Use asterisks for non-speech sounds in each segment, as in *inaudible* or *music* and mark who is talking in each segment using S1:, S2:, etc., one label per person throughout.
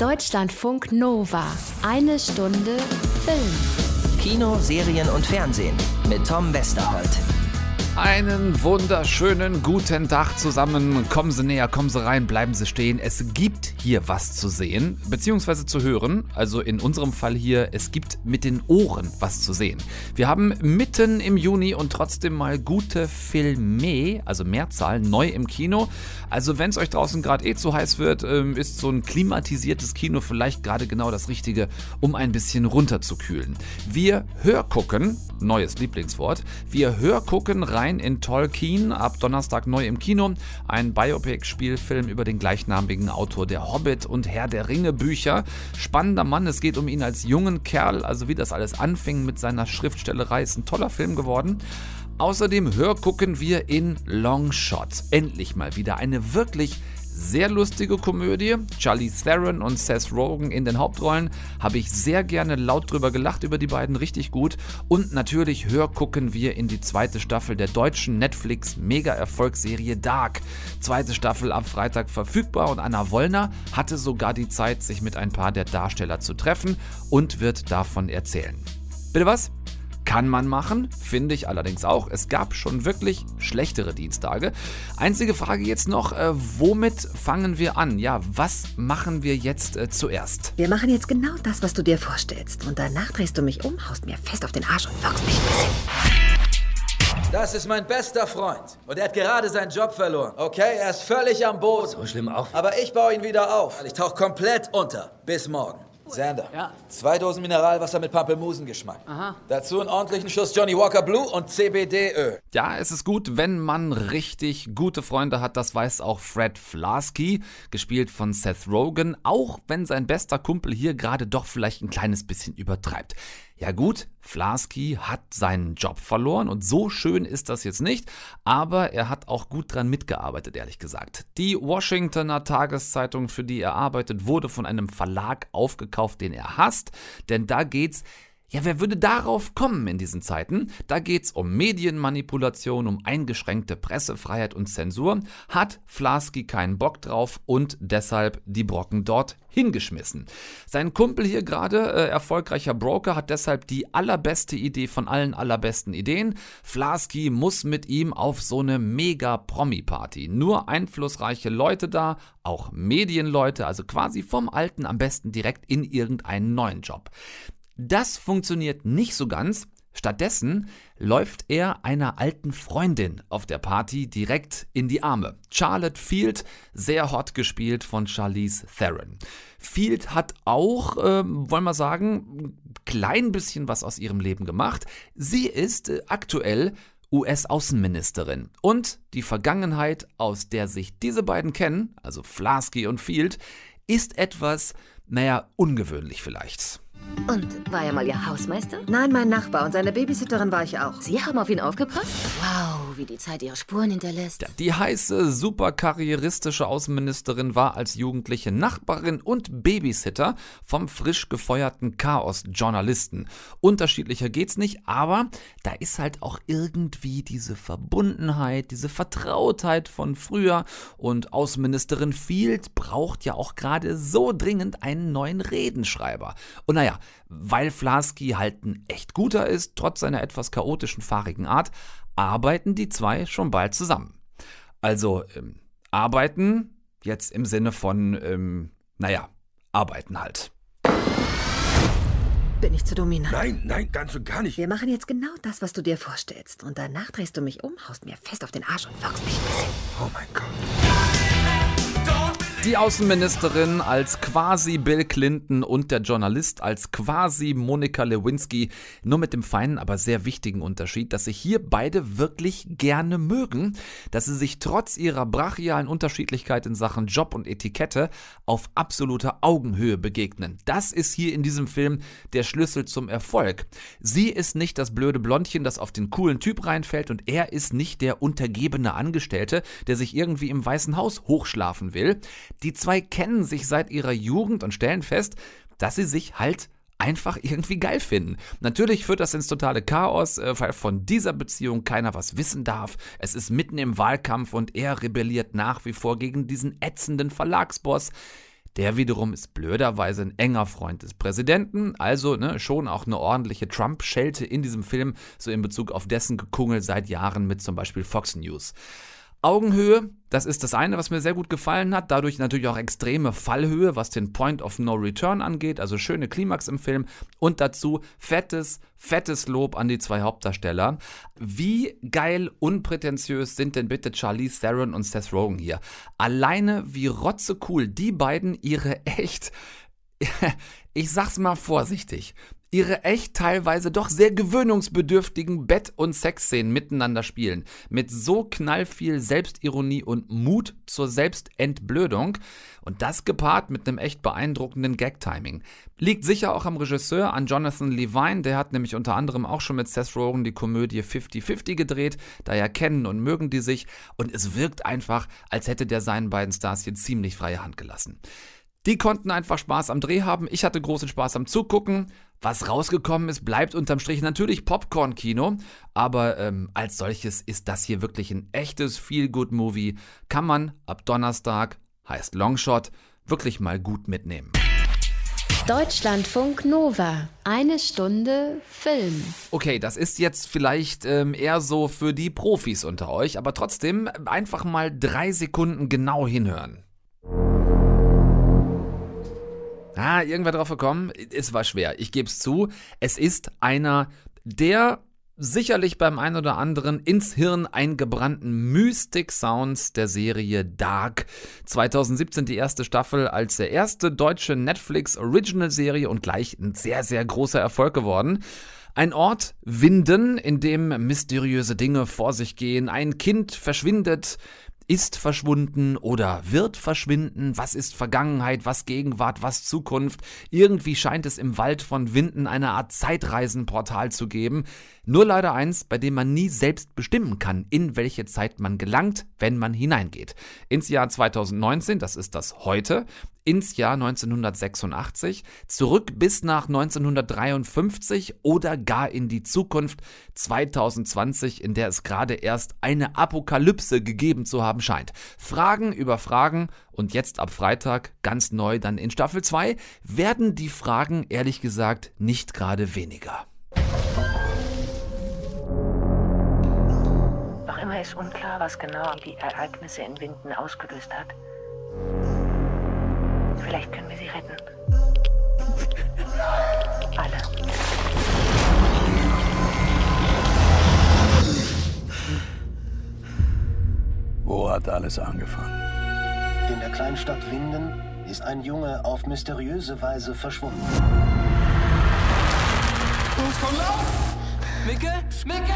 S1: Deutschlandfunk Nova. Eine Stunde Film.
S2: Kino, Serien und Fernsehen mit Tom Westerholt.
S3: Einen wunderschönen guten Tag zusammen. Kommen Sie näher, kommen Sie rein, bleiben Sie stehen. Es gibt hier was zu sehen, beziehungsweise zu hören. Also in unserem Fall hier, es gibt mit den Ohren was zu sehen. Wir haben mitten im Juni und trotzdem mal gute Filme, also Mehrzahl, neu im Kino. Also wenn es euch draußen gerade eh zu heiß wird, ähm, ist so ein klimatisiertes Kino vielleicht gerade genau das Richtige, um ein bisschen runterzukühlen. Wir hörgucken, neues Lieblingswort, wir hörgucken rein rein in Tolkien, ab Donnerstag neu im Kino. Ein Biopic-Spielfilm über den gleichnamigen Autor der Hobbit und Herr der Ringe Bücher. Spannender Mann, es geht um ihn als jungen Kerl, also wie das alles anfing mit seiner Schriftstellerei, ist ein toller Film geworden. Außerdem hörgucken wir in Longshot. Endlich mal wieder eine wirklich sehr lustige Komödie. Charlie Theron und Seth Rogen in den Hauptrollen. Habe ich sehr gerne laut drüber gelacht über die beiden, richtig gut. Und natürlich hör gucken wir in die zweite Staffel der deutschen Netflix-Mega-Erfolgsserie Dark. Zweite Staffel ab Freitag verfügbar und Anna Wollner hatte sogar die Zeit, sich mit ein paar der Darsteller zu treffen und wird davon erzählen. Bitte was? Kann man machen, finde ich allerdings auch. Es gab schon wirklich schlechtere Dienstage. Einzige Frage jetzt noch, äh, womit fangen wir an? Ja, was machen wir jetzt äh, zuerst?
S4: Wir machen jetzt genau das, was du dir vorstellst. Und danach drehst du mich um, haust mir fest auf den Arsch und wirkst mich ein bisschen.
S5: Das ist mein bester Freund. Und er hat gerade seinen Job verloren. Okay, er ist völlig am Boden.
S6: So schlimm auch.
S5: Aber ich baue ihn wieder auf. Ich tauche komplett unter. Bis morgen. Sander. Ja. Zwei Dosen Mineralwasser mit Pampelmusengeschmack. Aha. Dazu einen ordentlichen Schuss Johnny Walker Blue und CBD-Öl.
S3: Ja, es ist gut, wenn man richtig gute Freunde hat. Das weiß auch Fred Flasky, gespielt von Seth Rogen. Auch wenn sein bester Kumpel hier gerade doch vielleicht ein kleines bisschen übertreibt. Ja gut, Flasky hat seinen Job verloren und so schön ist das jetzt nicht, aber er hat auch gut dran mitgearbeitet, ehrlich gesagt. Die Washingtoner Tageszeitung, für die er arbeitet, wurde von einem Verlag aufgekauft, den er hasst, denn da geht's ja, wer würde darauf kommen in diesen Zeiten? Da geht's um Medienmanipulation, um eingeschränkte Pressefreiheit und Zensur. Hat Flasky keinen Bock drauf und deshalb die Brocken dort hingeschmissen. Sein Kumpel hier gerade, äh, erfolgreicher Broker, hat deshalb die allerbeste Idee von allen allerbesten Ideen. Flasky muss mit ihm auf so eine Mega-Promi-Party. Nur einflussreiche Leute da, auch Medienleute, also quasi vom Alten am besten direkt in irgendeinen neuen Job. Das funktioniert nicht so ganz. Stattdessen läuft er einer alten Freundin auf der Party direkt in die Arme. Charlotte Field, sehr hot gespielt von Charlize Theron. Field hat auch, äh, wollen wir sagen, ein klein bisschen was aus ihrem Leben gemacht. Sie ist äh, aktuell US-Außenministerin. Und die Vergangenheit, aus der sich diese beiden kennen, also Flasky und Field, ist etwas, naja, ungewöhnlich vielleicht.
S4: Und war er mal Ihr Hausmeister?
S7: Nein, mein Nachbar und seine Babysitterin war ich auch.
S4: Sie haben auf ihn aufgepasst? Wow, wie die Zeit ihre Spuren hinterlässt.
S3: Die heiße, super karrieristische Außenministerin war als jugendliche Nachbarin und Babysitter vom frisch gefeuerten Chaos-Journalisten. Unterschiedlicher geht's nicht, aber da ist halt auch irgendwie diese Verbundenheit, diese Vertrautheit von früher. Und Außenministerin Field braucht ja auch gerade so dringend einen neuen Redenschreiber. Und naja, weil Flasky halt ein echt guter ist, trotz seiner etwas chaotischen, fahrigen Art, arbeiten die zwei schon bald zusammen. Also ähm, arbeiten jetzt im Sinne von, ähm, naja, arbeiten halt.
S7: Bin ich zu dominant?
S6: Nein, nein, ganz und gar nicht.
S4: Wir machen jetzt genau das, was du dir vorstellst. Und danach drehst du mich um, haust mir fest auf den Arsch und wirkst mich ein bisschen.
S6: Oh mein Gott.
S3: Die Außenministerin als quasi Bill Clinton und der Journalist als quasi Monika Lewinsky. Nur mit dem feinen, aber sehr wichtigen Unterschied, dass sich hier beide wirklich gerne mögen, dass sie sich trotz ihrer brachialen Unterschiedlichkeit in Sachen Job und Etikette auf absoluter Augenhöhe begegnen. Das ist hier in diesem Film der Schlüssel zum Erfolg. Sie ist nicht das blöde Blondchen, das auf den coolen Typ reinfällt und er ist nicht der untergebene Angestellte, der sich irgendwie im Weißen Haus hochschlafen will. Die zwei kennen sich seit ihrer Jugend und stellen fest, dass sie sich halt einfach irgendwie geil finden. Natürlich führt das ins totale Chaos, äh, weil von dieser Beziehung keiner was wissen darf. Es ist mitten im Wahlkampf und er rebelliert nach wie vor gegen diesen ätzenden Verlagsboss. Der wiederum ist blöderweise ein enger Freund des Präsidenten, also ne, schon auch eine ordentliche Trump-Schelte in diesem Film, so in Bezug auf dessen Gekungel seit Jahren mit zum Beispiel Fox News. Augenhöhe, das ist das eine, was mir sehr gut gefallen hat. Dadurch natürlich auch extreme Fallhöhe, was den Point of No Return angeht. Also schöne Klimax im Film. Und dazu fettes, fettes Lob an die zwei Hauptdarsteller. Wie geil unprätentiös sind denn bitte Charlize Theron und Seth Rogen hier? Alleine wie rotzecool die beiden ihre echt *laughs* ich sag's mal vorsichtig, ihre echt teilweise doch sehr gewöhnungsbedürftigen Bett- und Sexszenen miteinander spielen. Mit so knallviel Selbstironie und Mut zur Selbstentblödung. Und das gepaart mit einem echt beeindruckenden Gag-Timing. Liegt sicher auch am Regisseur, an Jonathan Levine. Der hat nämlich unter anderem auch schon mit Seth Rogen die Komödie 50-50 gedreht. Daher kennen und mögen die sich. Und es wirkt einfach, als hätte der seinen beiden Stars hier ziemlich freie Hand gelassen. Die konnten einfach Spaß am Dreh haben. Ich hatte großen Spaß am Zugucken. Was rausgekommen ist, bleibt unterm Strich natürlich Popcorn-Kino. Aber ähm, als solches ist das hier wirklich ein echtes Feel-Good-Movie. Kann man ab Donnerstag, heißt Longshot, wirklich mal gut mitnehmen.
S1: Deutschlandfunk Nova. Eine Stunde Film.
S3: Okay, das ist jetzt vielleicht ähm, eher so für die Profis unter euch, aber trotzdem einfach mal drei Sekunden genau hinhören. Ah, irgendwer drauf gekommen? Es war schwer, ich gebe es zu. Es ist einer der sicherlich beim einen oder anderen ins Hirn eingebrannten Mystic Sounds der Serie Dark. 2017 die erste Staffel als der erste deutsche Netflix Original Serie und gleich ein sehr, sehr großer Erfolg geworden. Ein Ort, Winden, in dem mysteriöse Dinge vor sich gehen. Ein Kind verschwindet, ist verschwunden oder wird verschwinden, was ist Vergangenheit, was Gegenwart, was Zukunft. Irgendwie scheint es im Wald von Winden eine Art Zeitreisenportal zu geben. Nur leider eins, bei dem man nie selbst bestimmen kann, in welche Zeit man gelangt, wenn man hineingeht. Ins Jahr 2019, das ist das heute, ins Jahr 1986, zurück bis nach 1953 oder gar in die Zukunft 2020, in der es gerade erst eine Apokalypse gegeben zu haben scheint. Fragen über Fragen und jetzt ab Freitag ganz neu dann in Staffel 2 werden die Fragen ehrlich gesagt nicht gerade weniger.
S8: Noch immer ist unklar, was genau die Ereignisse in Winden ausgelöst hat. Vielleicht können wir sie retten. Alle.
S9: Wo hat alles angefangen?
S10: In der Kleinstadt Winden ist ein Junge auf mysteriöse Weise verschwunden.
S11: Komm, lauf! Mickel! Mickel!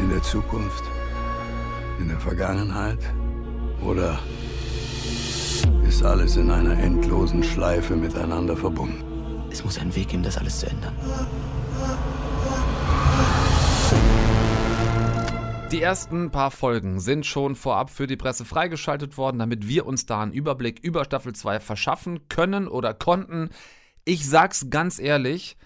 S9: In der Zukunft? In der Vergangenheit? Oder ist alles in einer endlosen Schleife miteinander verbunden?
S12: Es muss einen Weg geben, das alles zu ändern.
S3: Die ersten paar Folgen sind schon vorab für die Presse freigeschaltet worden, damit wir uns da einen Überblick über Staffel 2 verschaffen können oder konnten. Ich sag's ganz ehrlich,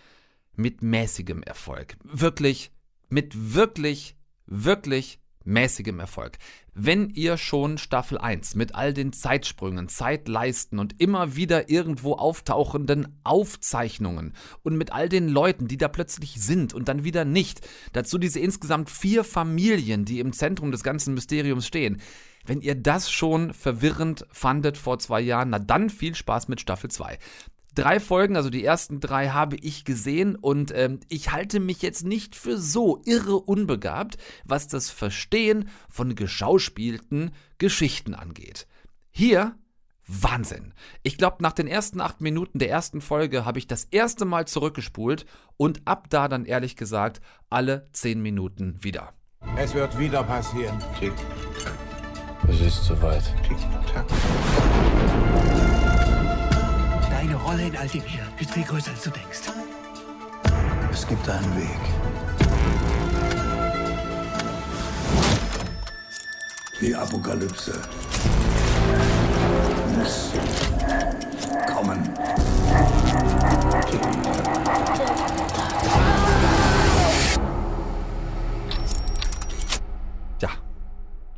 S3: mit mäßigem Erfolg. Wirklich, mit wirklich, wirklich mäßigem Erfolg. Wenn ihr schon Staffel 1 mit all den Zeitsprüngen, Zeitleisten und immer wieder irgendwo auftauchenden Aufzeichnungen und mit all den Leuten, die da plötzlich sind und dann wieder nicht, dazu diese insgesamt vier Familien, die im Zentrum des ganzen Mysteriums stehen, wenn ihr das schon verwirrend fandet vor zwei Jahren, na dann viel Spaß mit Staffel 2. Drei Folgen, also die ersten drei, habe ich gesehen und ähm, ich halte mich jetzt nicht für so irre unbegabt, was das Verstehen von geschauspielten Geschichten angeht. Hier Wahnsinn. Ich glaube, nach den ersten acht Minuten der ersten Folge habe ich das erste Mal zurückgespult und ab da dann ehrlich gesagt alle zehn Minuten wieder.
S13: Es wird wieder passieren.
S12: Tick. Es ist soweit. Tick, tack.
S14: Rolle in all dem hier ist viel größer, als du denkst.
S9: Es gibt einen Weg. Die Apokalypse muss kommen.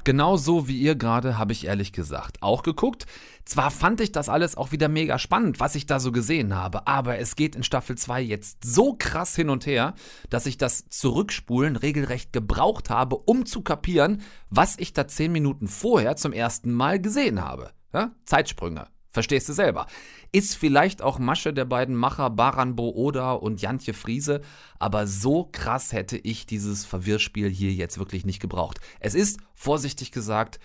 S3: Genauso wie ihr gerade habe ich ehrlich gesagt auch geguckt. Zwar fand ich das alles auch wieder mega spannend, was ich da so gesehen habe, aber es geht in Staffel 2 jetzt so krass hin und her, dass ich das Zurückspulen regelrecht gebraucht habe, um zu kapieren, was ich da 10 Minuten vorher zum ersten Mal gesehen habe. Ja? Zeitsprünge. Verstehst du selber. Ist vielleicht auch Masche der beiden Macher Baran Booda und Jantje Friese, aber so krass hätte ich dieses Verwirrspiel hier jetzt wirklich nicht gebraucht. Es ist, vorsichtig gesagt,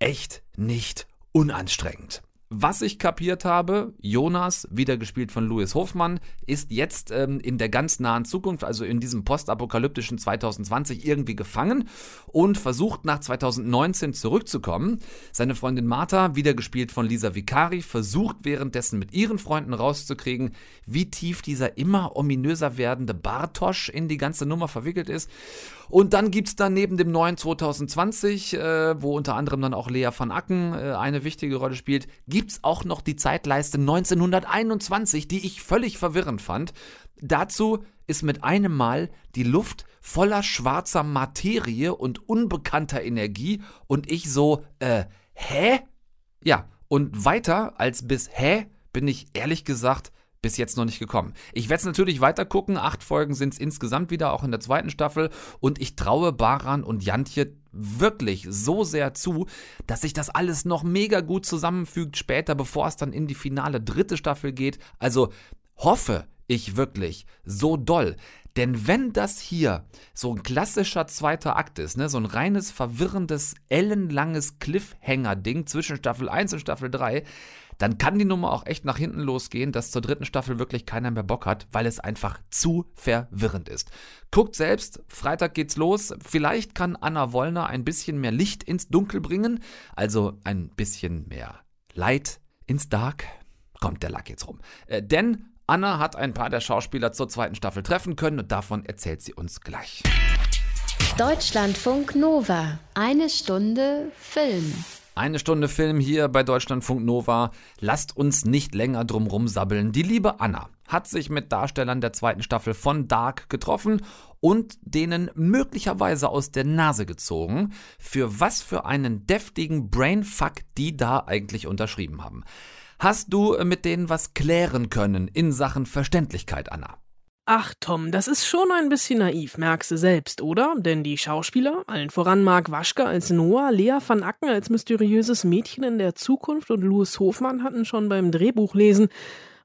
S3: echt nicht unanstrengend. Was ich kapiert habe, Jonas, wieder gespielt von Louis Hofmann, ist jetzt ähm, in der ganz nahen Zukunft, also in diesem postapokalyptischen 2020, irgendwie gefangen und versucht nach 2019 zurückzukommen. Seine Freundin Martha, wieder gespielt von Lisa Vicari, versucht währenddessen mit ihren Freunden rauszukriegen, wie tief dieser immer ominöser werdende Bartosch in die ganze Nummer verwickelt ist. Und dann gibt es dann neben dem neuen 2020, äh, wo unter anderem dann auch Lea van Acken äh, eine wichtige Rolle spielt, gibt es auch noch die Zeitleiste 1921, die ich völlig verwirrend fand. Dazu ist mit einem Mal die Luft voller schwarzer Materie und unbekannter Energie und ich so, äh, hä? Ja, und weiter als bis hä bin ich ehrlich gesagt bis jetzt noch nicht gekommen. Ich werde es natürlich weiter gucken. Acht Folgen sind es insgesamt wieder, auch in der zweiten Staffel. Und ich traue Baran und Jantje wirklich so sehr zu, dass sich das alles noch mega gut zusammenfügt später, bevor es dann in die finale dritte Staffel geht. Also hoffe ich wirklich so doll. Denn wenn das hier so ein klassischer zweiter Akt ist, ne, so ein reines, verwirrendes, ellenlanges Cliffhanger-Ding zwischen Staffel 1 und Staffel 3, dann kann die Nummer auch echt nach hinten losgehen, dass zur dritten Staffel wirklich keiner mehr Bock hat, weil es einfach zu verwirrend ist. Guckt selbst, Freitag geht's los. Vielleicht kann Anna Wollner ein bisschen mehr Licht ins Dunkel bringen, also ein bisschen mehr Light ins Dark. Kommt der Lack jetzt rum. Äh, denn Anna hat ein paar der Schauspieler zur zweiten Staffel treffen können und davon erzählt sie uns gleich.
S1: Deutschlandfunk Nova. Eine Stunde Film.
S3: Eine Stunde Film hier bei Deutschlandfunk Nova. Lasst uns nicht länger drum rumsabbeln. Die liebe Anna hat sich mit Darstellern der zweiten Staffel von Dark getroffen und denen möglicherweise aus der Nase gezogen, für was für einen deftigen Brainfuck die da eigentlich unterschrieben haben. Hast du mit denen was klären können in Sachen Verständlichkeit, Anna?
S15: Ach Tom, das ist schon ein bisschen naiv, merkst du selbst, oder? Denn die Schauspieler, allen voran Mark Waschke als Noah, Lea van Acken als mysteriöses Mädchen in der Zukunft und Louis Hofmann hatten schon beim Drehbuchlesen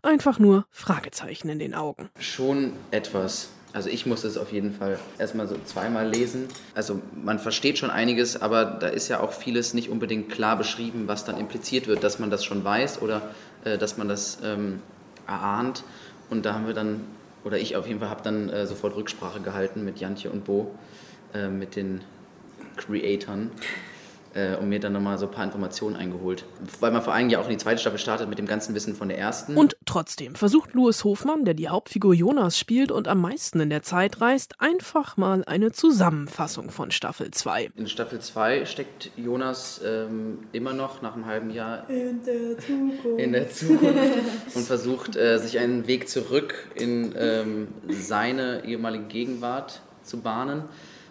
S15: einfach nur Fragezeichen in den Augen.
S16: Schon etwas. Also ich musste es auf jeden Fall erstmal so zweimal lesen. Also man versteht schon einiges, aber da ist ja auch vieles nicht unbedingt klar beschrieben, was dann impliziert wird, dass man das schon weiß oder äh, dass man das ähm, erahnt. Und da haben wir dann oder ich auf jeden Fall habe dann äh, sofort Rücksprache gehalten mit Jantje und Bo, äh, mit den Creatoren äh, und mir dann nochmal so ein paar Informationen eingeholt. Weil man vor allem ja auch in die zweite Staffel startet mit dem ganzen Wissen von der ersten.
S15: Und trotzdem versucht Louis Hofmann, der die Hauptfigur Jonas spielt und am meisten in der Zeit reist, einfach mal eine Zusammenfassung von Staffel 2.
S16: In Staffel 2 steckt Jonas ähm, immer noch nach einem halben Jahr
S17: in der Zukunft,
S16: in der Zukunft und versucht äh, sich einen Weg zurück in ähm, seine ehemalige Gegenwart zu bahnen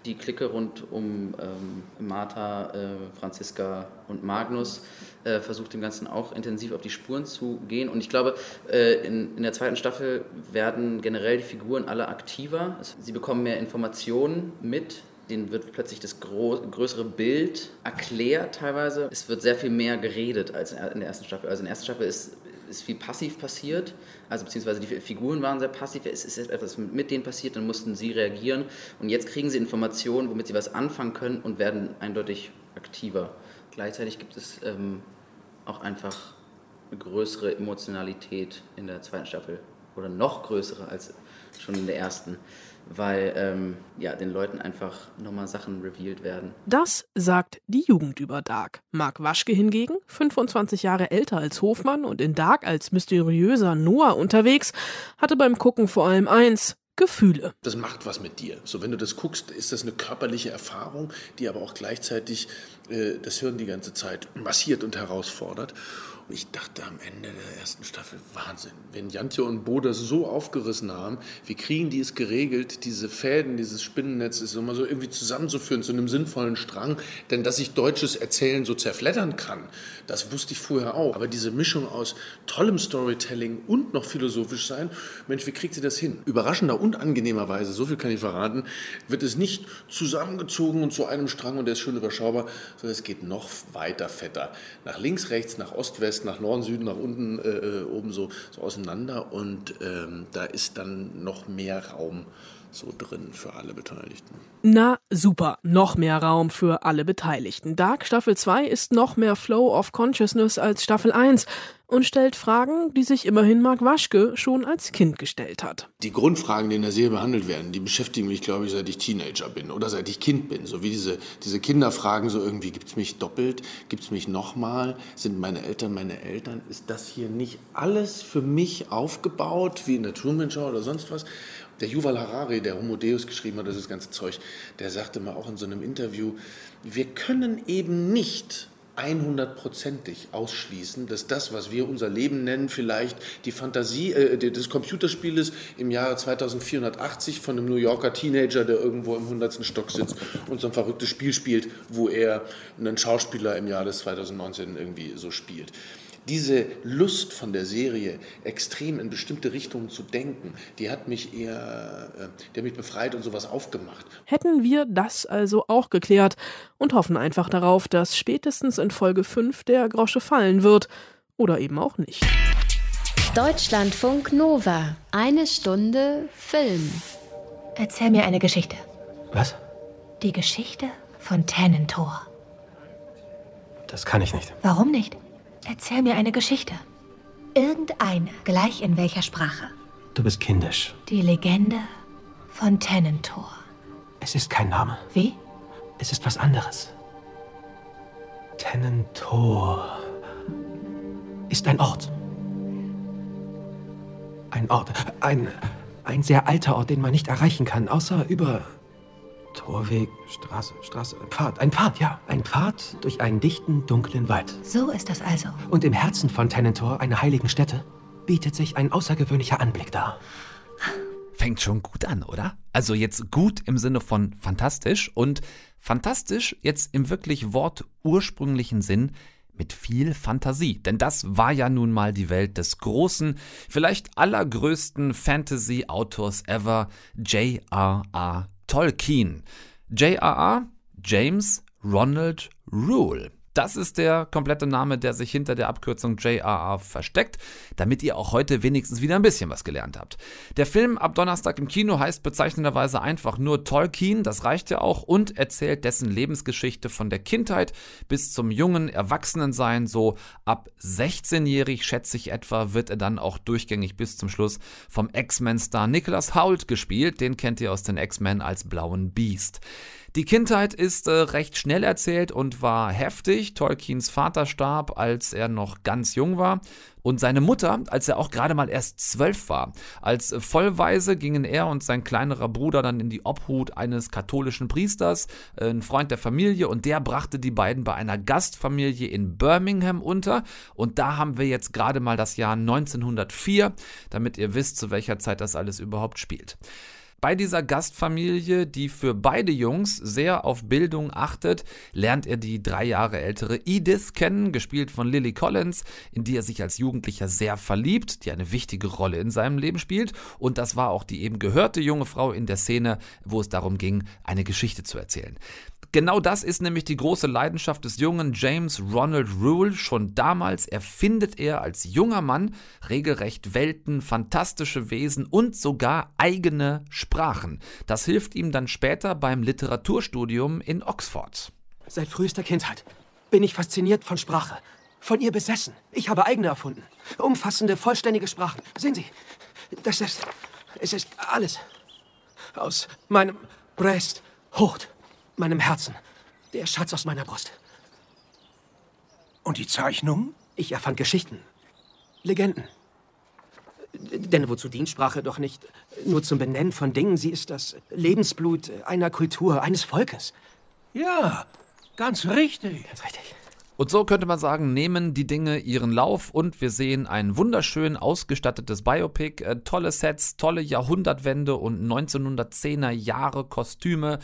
S16: die Clique rund um ähm, Martha, äh, Franziska und Magnus äh, versucht dem Ganzen auch intensiv auf die Spuren zu gehen. Und ich glaube, äh, in, in der zweiten Staffel werden generell die Figuren alle aktiver. Sie bekommen mehr Informationen mit. Denen wird plötzlich das größere Bild erklärt teilweise. Es wird sehr viel mehr geredet als in der ersten Staffel. Also in der ersten Staffel ist ist viel passiv passiert, also beziehungsweise die Figuren waren sehr passiv, es ist etwas mit denen passiert, dann mussten sie reagieren. Und jetzt kriegen sie Informationen, womit sie was anfangen können und werden eindeutig aktiver. Gleichzeitig gibt es ähm, auch einfach eine größere Emotionalität in der zweiten Staffel. Oder noch größere als schon in der ersten weil ähm, ja, den Leuten einfach nochmal Sachen revealed werden.
S15: Das sagt die Jugend über Dark. Mark Waschke hingegen, 25 Jahre älter als Hofmann und in Dark als mysteriöser Noah unterwegs, hatte beim Gucken vor allem eins, Gefühle.
S17: Das macht was mit dir. So, wenn du das guckst, ist das eine körperliche Erfahrung, die aber auch gleichzeitig äh, das Hirn die ganze Zeit massiert und herausfordert. Ich dachte am Ende der ersten Staffel, Wahnsinn, wenn Jantje und Bo das so aufgerissen haben, wie kriegen die es geregelt, diese Fäden, dieses Spinnennetz ist immer so irgendwie zusammenzuführen zu einem sinnvollen Strang, denn dass ich deutsches Erzählen so zerfleddern kann, das wusste ich vorher auch. Aber diese Mischung aus tollem Storytelling und noch philosophisch sein, Mensch, wie kriegt ihr das hin? Überraschender und angenehmerweise, so viel kann ich verraten, wird es nicht zusammengezogen und zu einem Strang und der ist schön überschaubar, sondern es geht noch weiter fetter. Nach links, rechts, nach Ost, West, nach Norden, Süden, nach unten, äh, äh, oben so, so auseinander und ähm, da ist dann noch mehr Raum so drin für alle Beteiligten.
S15: Na super, noch mehr Raum für alle Beteiligten. Dark Staffel 2 ist noch mehr Flow of Consciousness als Staffel 1 und stellt Fragen, die sich immerhin Mark Waschke schon als Kind gestellt hat.
S17: Die Grundfragen, die in der Serie behandelt werden, die beschäftigen mich, glaube ich, seit ich Teenager bin oder seit ich Kind bin. So wie diese, diese Kinderfragen, so irgendwie, gibt es mich doppelt, gibt es mich nochmal, sind meine Eltern meine Eltern? Ist das hier nicht alles für mich aufgebaut, wie in der Truman Show oder sonst was? Der Yuval Harari, der Homo Deus geschrieben hat, das ganze Zeug, der sagte mal auch in so einem Interview, wir können eben nicht 100%ig ausschließen, dass das, was wir unser Leben nennen, vielleicht die Fantasie äh, des Computerspieles im Jahre 2480 von einem New Yorker Teenager, der irgendwo im 100. Stock sitzt und so ein verrücktes Spiel spielt, wo er einen Schauspieler im Jahr des 2019 irgendwie so spielt diese Lust von der Serie, extrem in bestimmte Richtungen zu denken, die hat mich eher, äh, hat mich befreit und sowas aufgemacht.
S15: Hätten wir das also auch geklärt und hoffen einfach darauf, dass spätestens in Folge 5 der Grosche fallen wird. Oder eben auch nicht.
S1: Deutschlandfunk Nova. Eine Stunde Film.
S8: Erzähl mir eine Geschichte.
S12: Was?
S8: Die Geschichte von Tannentor.
S12: Das kann ich nicht.
S8: Warum nicht? Erzähl mir eine Geschichte. Irgendeine, gleich in welcher Sprache.
S12: Du bist kindisch.
S8: Die Legende von Tennentor.
S12: Es ist kein Name.
S8: Wie?
S12: Es ist was anderes. Tennentor ist ein Ort. Ein Ort. Ein, ein sehr alter Ort, den man nicht erreichen kann, außer über Torweg, Straße, Straße, Pfad. Ein Pfad, ja. Ein Pfad durch einen dichten, dunklen Wald.
S8: So ist das also.
S12: Und im Herzen von Tennentor, einer heiligen Stätte, bietet sich ein außergewöhnlicher Anblick dar.
S3: Fängt schon gut an, oder? Also jetzt gut im Sinne von fantastisch und fantastisch jetzt im wirklich wortursprünglichen Sinn mit viel Fantasie. Denn das war ja nun mal die Welt des großen, vielleicht allergrößten Fantasy-Autors ever, J.R.R. Tolkien. J.R.R. James Ronald Rule. Das ist der komplette Name, der sich hinter der Abkürzung JRR versteckt, damit ihr auch heute wenigstens wieder ein bisschen was gelernt habt. Der Film ab Donnerstag im Kino heißt bezeichnenderweise einfach nur Tolkien, das reicht ja auch, und erzählt dessen Lebensgeschichte von der Kindheit bis zum jungen Erwachsenensein, so ab 16-jährig schätze ich etwa, wird er dann auch durchgängig bis zum Schluss vom X-Men-Star Nicholas Hoult gespielt, den kennt ihr aus den X-Men als blauen Beast. Die Kindheit ist äh, recht schnell erzählt und war heftig. Tolkiens Vater starb, als er noch ganz jung war. Und seine Mutter, als er auch gerade mal erst zwölf war. Als Vollweise gingen er und sein kleinerer Bruder dann in die Obhut eines katholischen Priesters, äh, ein Freund der Familie, und der brachte die beiden bei einer Gastfamilie in Birmingham unter. Und da haben wir jetzt gerade mal das Jahr 1904, damit ihr wisst, zu welcher Zeit das alles überhaupt spielt. Bei dieser Gastfamilie, die für beide Jungs sehr auf Bildung achtet, lernt er die drei Jahre ältere Edith kennen, gespielt von Lily Collins, in die er sich als Jugendlicher sehr verliebt, die eine wichtige Rolle in seinem Leben spielt. Und das war auch die eben gehörte junge Frau in der Szene, wo es darum ging, eine Geschichte zu erzählen. Genau das ist nämlich die große Leidenschaft des jungen James Ronald Rule. Schon damals erfindet er als junger Mann regelrecht Welten, fantastische Wesen und sogar eigene Sprachen. Das hilft ihm dann später beim Literaturstudium in Oxford.
S12: Seit frühester Kindheit bin ich fasziniert von Sprache, von ihr besessen. Ich habe eigene erfunden. Umfassende, vollständige Sprachen. Sehen Sie, das ist, es ist alles aus meinem Brest Hut meinem Herzen. Der Schatz aus meiner Brust.
S14: Und die Zeichnungen?
S12: Ich erfand Geschichten. Legenden. Denn wozu dient Sprache doch nicht nur zum Benennen von Dingen. Sie ist das Lebensblut einer Kultur, eines Volkes.
S14: Ja, ganz richtig.
S12: Ganz richtig.
S3: Und so könnte man sagen, nehmen die Dinge ihren Lauf und wir sehen ein wunderschön ausgestattetes Biopic, äh, tolle Sets, tolle Jahrhundertwende und 1910er Jahre Kostüme.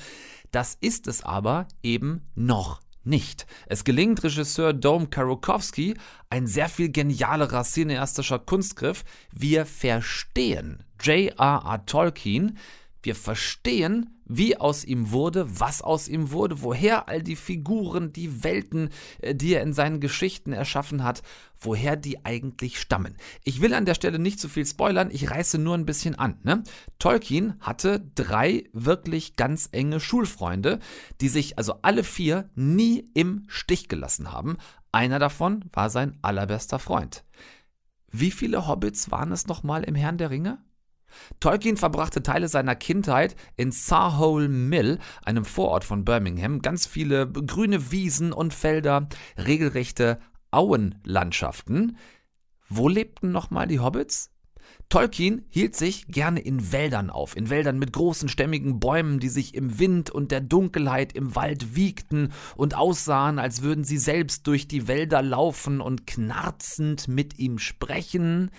S3: Das ist es aber eben noch nicht. Es gelingt Regisseur Dome Karokowski ein sehr viel genialerer cineastischer Kunstgriff. Wir verstehen J.R.R. Tolkien, wir verstehen, wie aus ihm wurde, was aus ihm wurde, woher all die Figuren, die Welten, äh, die er in seinen Geschichten erschaffen hat, woher die eigentlich stammen. Ich will an der Stelle nicht zu viel spoilern, ich reiße nur ein bisschen an. Ne? Tolkien hatte drei wirklich ganz enge Schulfreunde, die sich also alle vier nie im Stich gelassen haben. Einer davon war sein allerbester Freund. Wie viele Hobbits waren es nochmal im Herrn der Ringe? Tolkien verbrachte Teile seiner Kindheit in Sarhole Mill, einem Vorort von Birmingham, ganz viele grüne Wiesen und Felder, regelrechte Auenlandschaften. Wo lebten nochmal die Hobbits? Tolkien hielt sich gerne in Wäldern auf, in Wäldern mit großen stämmigen Bäumen, die sich im Wind und der Dunkelheit im Wald wiegten und aussahen, als würden sie selbst durch die Wälder laufen und knarzend mit ihm sprechen.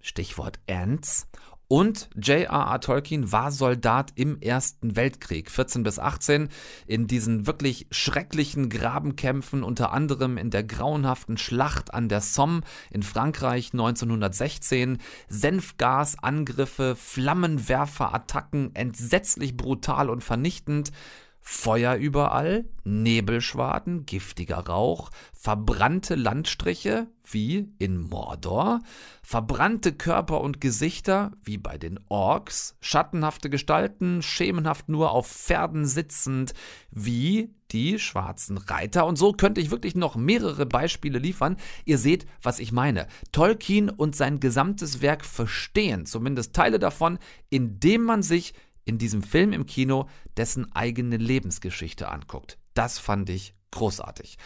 S3: Stichwort Ants. Und J.R.R. Tolkien war Soldat im Ersten Weltkrieg, 14 bis 18, in diesen wirklich schrecklichen Grabenkämpfen, unter anderem in der grauenhaften Schlacht an der Somme in Frankreich 1916, Senfgasangriffe, Flammenwerferattacken, entsetzlich brutal und vernichtend. Feuer überall, Nebelschwaden, giftiger Rauch, verbrannte Landstriche, wie in Mordor, verbrannte Körper und Gesichter, wie bei den Orks, schattenhafte Gestalten, schemenhaft nur auf Pferden sitzend, wie die schwarzen Reiter. Und so könnte ich wirklich noch mehrere Beispiele liefern. Ihr seht, was ich meine. Tolkien und sein gesamtes Werk verstehen, zumindest Teile davon, indem man sich in diesem Film im Kino dessen eigene Lebensgeschichte anguckt. Das fand ich großartig.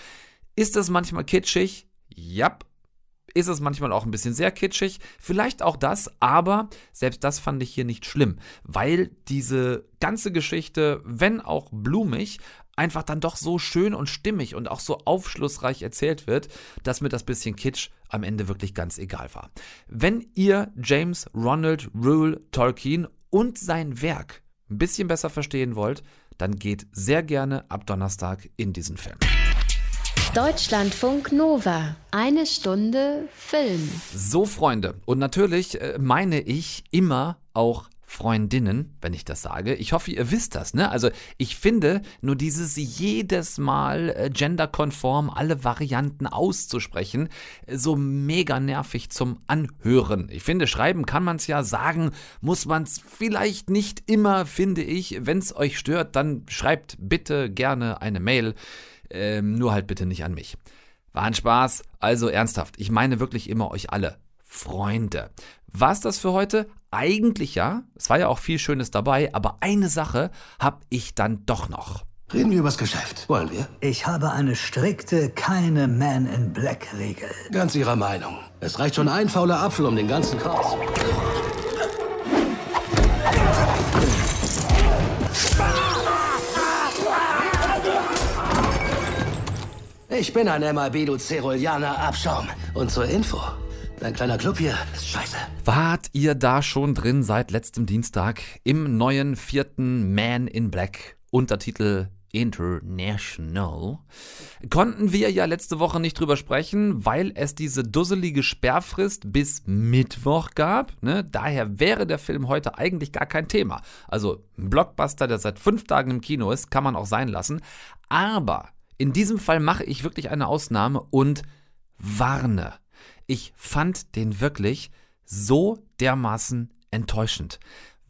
S3: Ist es manchmal kitschig? Jap. Ist es manchmal auch ein bisschen sehr kitschig? Vielleicht auch das, aber selbst das fand ich hier nicht schlimm, weil diese ganze Geschichte, wenn auch blumig, einfach dann doch so schön und stimmig und auch so aufschlussreich erzählt wird, dass mir das bisschen Kitsch am Ende wirklich ganz egal war. Wenn ihr James Ronald Rule Tolkien und sein Werk ein bisschen besser verstehen wollt, dann geht sehr gerne ab Donnerstag in diesen Film.
S1: Deutschlandfunk Nova. Eine Stunde Film.
S3: So, Freunde. Und natürlich äh, meine ich immer auch Freundinnen, wenn ich das sage. Ich hoffe, ihr wisst das, ne? Also ich finde, nur dieses jedes Mal äh, genderkonform alle Varianten auszusprechen, äh, so mega nervig zum Anhören. Ich finde, schreiben kann man es ja sagen, muss man es vielleicht nicht immer, finde ich. Wenn es euch stört, dann schreibt bitte gerne eine Mail. Ähm, nur halt bitte nicht an mich. War ein Spaß, also ernsthaft. Ich meine wirklich immer euch alle. Freunde. War's das für heute? Eigentlich ja. Es war ja auch viel Schönes dabei, aber eine Sache habe ich dann doch noch.
S14: Reden wir übers Geschäft. Wollen wir?
S18: Ich habe eine strikte keine Man in Black Regel.
S14: Ganz Ihrer Meinung. Es reicht schon ein fauler Apfel um den ganzen Kraus. Ich bin ein MIB, du Ceruleaner Abschaum. Und zur Info, Dein kleiner Club hier ist scheiße.
S3: Wart ihr da schon drin seit letztem Dienstag im neuen vierten Man in Black Untertitel International. Konnten wir ja letzte Woche nicht drüber sprechen, weil es diese dusselige Sperrfrist bis Mittwoch gab. Ne? Daher wäre der Film heute eigentlich gar kein Thema. Also ein Blockbuster, der seit fünf Tagen im Kino ist, kann man auch sein lassen. Aber in diesem Fall mache ich wirklich eine Ausnahme und warne. Ich fand den wirklich so dermaßen enttäuschend.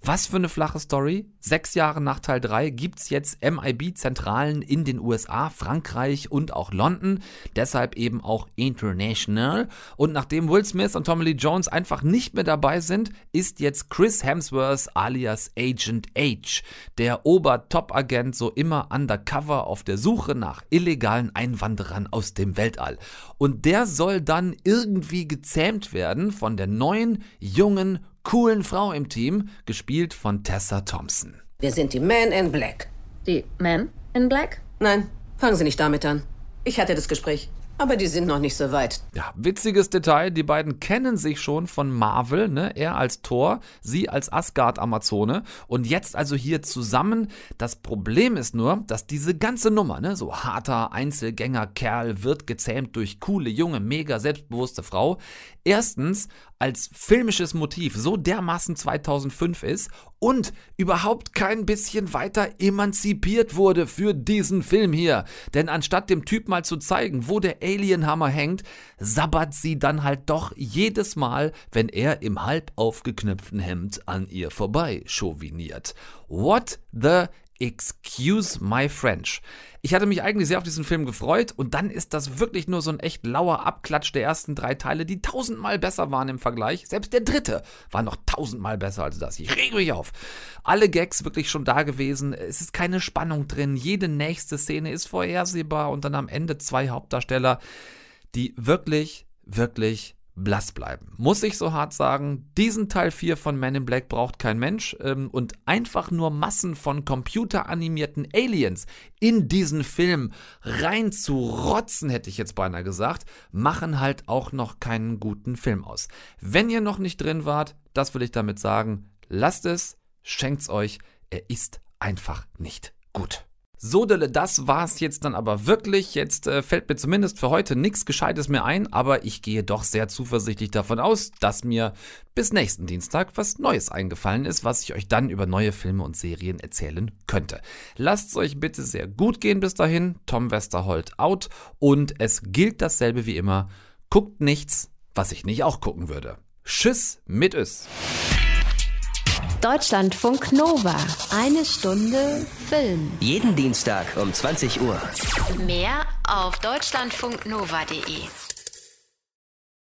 S3: Was für eine flache Story. Sechs Jahre nach Teil 3 gibt es jetzt MIB-Zentralen in den USA, Frankreich und auch London. Deshalb eben auch International. Und nachdem Will Smith und Tommy Lee Jones einfach nicht mehr dabei sind, ist jetzt Chris Hemsworth alias Agent H, der Ober-Top-Agent, so immer undercover auf der Suche nach illegalen Einwanderern aus dem Weltall. Und der soll dann irgendwie gezähmt werden von der neuen, jungen, coolen Frau im Team, gespielt von Tessa Thompson.
S19: Wir sind die Men in Black.
S8: Die Men in Black?
S19: Nein, fangen Sie nicht damit an. Ich hatte das Gespräch. Aber die sind noch nicht so weit.
S3: Ja, witziges Detail, die beiden kennen sich schon von Marvel, ne? Er als Thor, sie als Asgard-Amazone und jetzt also hier zusammen. Das Problem ist nur, dass diese ganze Nummer, ne, so harter Einzelgänger-Kerl wird gezähmt durch coole, junge, mega selbstbewusste Frau, erstens als filmisches Motiv so dermaßen 2005 ist und überhaupt kein bisschen weiter emanzipiert wurde für diesen Film hier. Denn anstatt dem Typ mal zu zeigen, wo der Alienhammer hängt, sabbert sie dann halt doch jedes Mal, wenn er im halb aufgeknöpften Hemd an ihr vorbei chauviniert. What the Excuse my French. Ich hatte mich eigentlich sehr auf diesen Film gefreut und dann ist das wirklich nur so ein echt lauer Abklatsch der ersten drei Teile, die tausendmal besser waren im Vergleich. Selbst der dritte war noch tausendmal besser als das. Ich rege mich auf. Alle Gags wirklich schon da gewesen. Es ist keine Spannung drin. Jede nächste Szene ist vorhersehbar und dann am Ende zwei Hauptdarsteller, die wirklich, wirklich blass bleiben. Muss ich so hart sagen, diesen Teil 4 von Men in Black braucht kein Mensch ähm, und einfach nur Massen von computeranimierten Aliens in diesen Film rein zu rotzen, hätte ich jetzt beinahe gesagt, machen halt auch noch keinen guten Film aus. Wenn ihr noch nicht drin wart, das will ich damit sagen, lasst es, schenkt's euch, er ist einfach nicht gut. So, das war's jetzt dann aber wirklich. Jetzt äh, fällt mir zumindest für heute nichts Gescheites mehr ein, aber ich gehe doch sehr zuversichtlich davon aus, dass mir bis nächsten Dienstag was Neues eingefallen ist, was ich euch dann über neue Filme und Serien erzählen könnte. Lasst es euch bitte sehr gut gehen bis dahin. Tom Westerholt out und es gilt dasselbe wie immer. Guckt nichts, was ich nicht auch gucken würde. Tschüss mit Ös.
S1: Deutschlandfunk Nova. Eine Stunde Film.
S2: Jeden Dienstag um 20 Uhr.
S1: Mehr auf deutschlandfunknova.de.